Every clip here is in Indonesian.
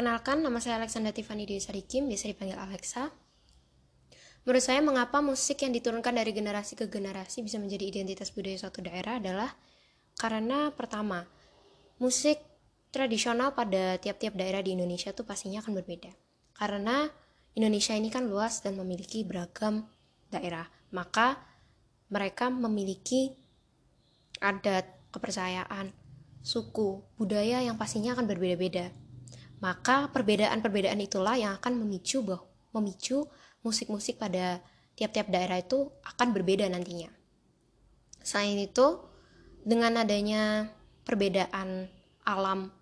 Perkenalkan, nama saya Alexandra Tiffany Dewi Sadikim, biasa dipanggil Alexa. Menurut saya, mengapa musik yang diturunkan dari generasi ke generasi bisa menjadi identitas budaya suatu daerah adalah karena pertama, musik tradisional pada tiap-tiap daerah di Indonesia itu pastinya akan berbeda. Karena Indonesia ini kan luas dan memiliki beragam daerah, maka mereka memiliki adat, kepercayaan, suku, budaya yang pastinya akan berbeda-beda. Maka perbedaan-perbedaan itulah yang akan memicu bahwa memicu musik-musik pada tiap-tiap daerah itu akan berbeda nantinya. Selain itu, dengan adanya perbedaan alam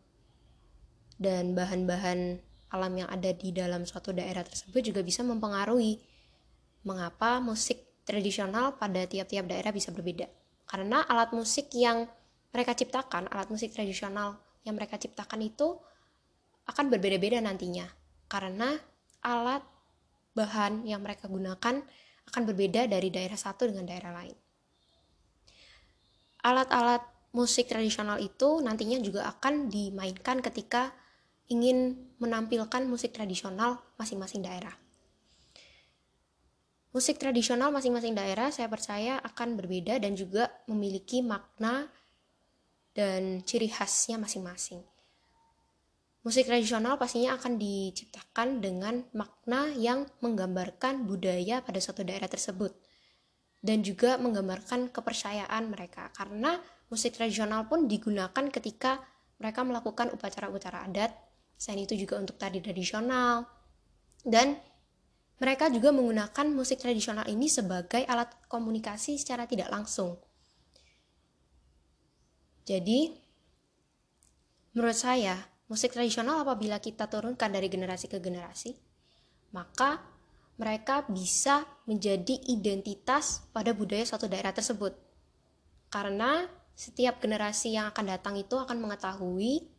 dan bahan-bahan alam yang ada di dalam suatu daerah tersebut juga bisa mempengaruhi mengapa musik tradisional pada tiap-tiap daerah bisa berbeda. Karena alat musik yang mereka ciptakan, alat musik tradisional yang mereka ciptakan itu akan berbeda-beda nantinya. Karena alat bahan yang mereka gunakan akan berbeda dari daerah satu dengan daerah lain. Alat-alat musik tradisional itu nantinya juga akan dimainkan ketika ingin menampilkan musik tradisional masing-masing daerah. Musik tradisional masing-masing daerah saya percaya akan berbeda dan juga memiliki makna dan ciri khasnya masing-masing. Musik tradisional pastinya akan diciptakan dengan makna yang menggambarkan budaya pada suatu daerah tersebut dan juga menggambarkan kepercayaan mereka. Karena musik tradisional pun digunakan ketika mereka melakukan upacara-upacara adat selain itu juga untuk tari tradisional. Dan mereka juga menggunakan musik tradisional ini sebagai alat komunikasi secara tidak langsung. Jadi menurut saya musik tradisional apabila kita turunkan dari generasi ke generasi, maka mereka bisa menjadi identitas pada budaya suatu daerah tersebut. Karena setiap generasi yang akan datang itu akan mengetahui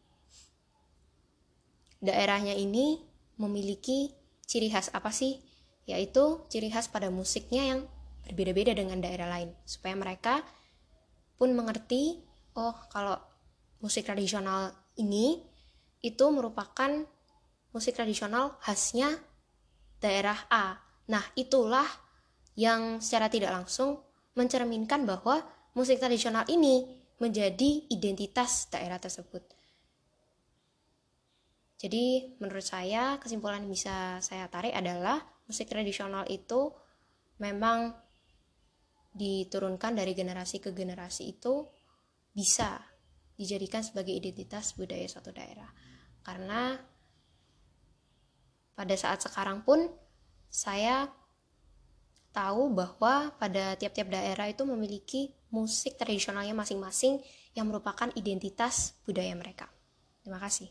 daerahnya ini memiliki ciri khas apa sih? Yaitu ciri khas pada musiknya yang berbeda-beda dengan daerah lain. Supaya mereka pun mengerti, oh kalau musik tradisional ini itu merupakan musik tradisional khasnya daerah A. Nah, itulah yang secara tidak langsung mencerminkan bahwa musik tradisional ini menjadi identitas daerah tersebut. Jadi, menurut saya, kesimpulan yang bisa saya tarik adalah musik tradisional itu memang diturunkan dari generasi ke generasi itu bisa dijadikan sebagai identitas budaya suatu daerah karena pada saat sekarang pun saya tahu bahwa pada tiap-tiap daerah itu memiliki musik tradisionalnya masing-masing yang merupakan identitas budaya mereka. Terima kasih.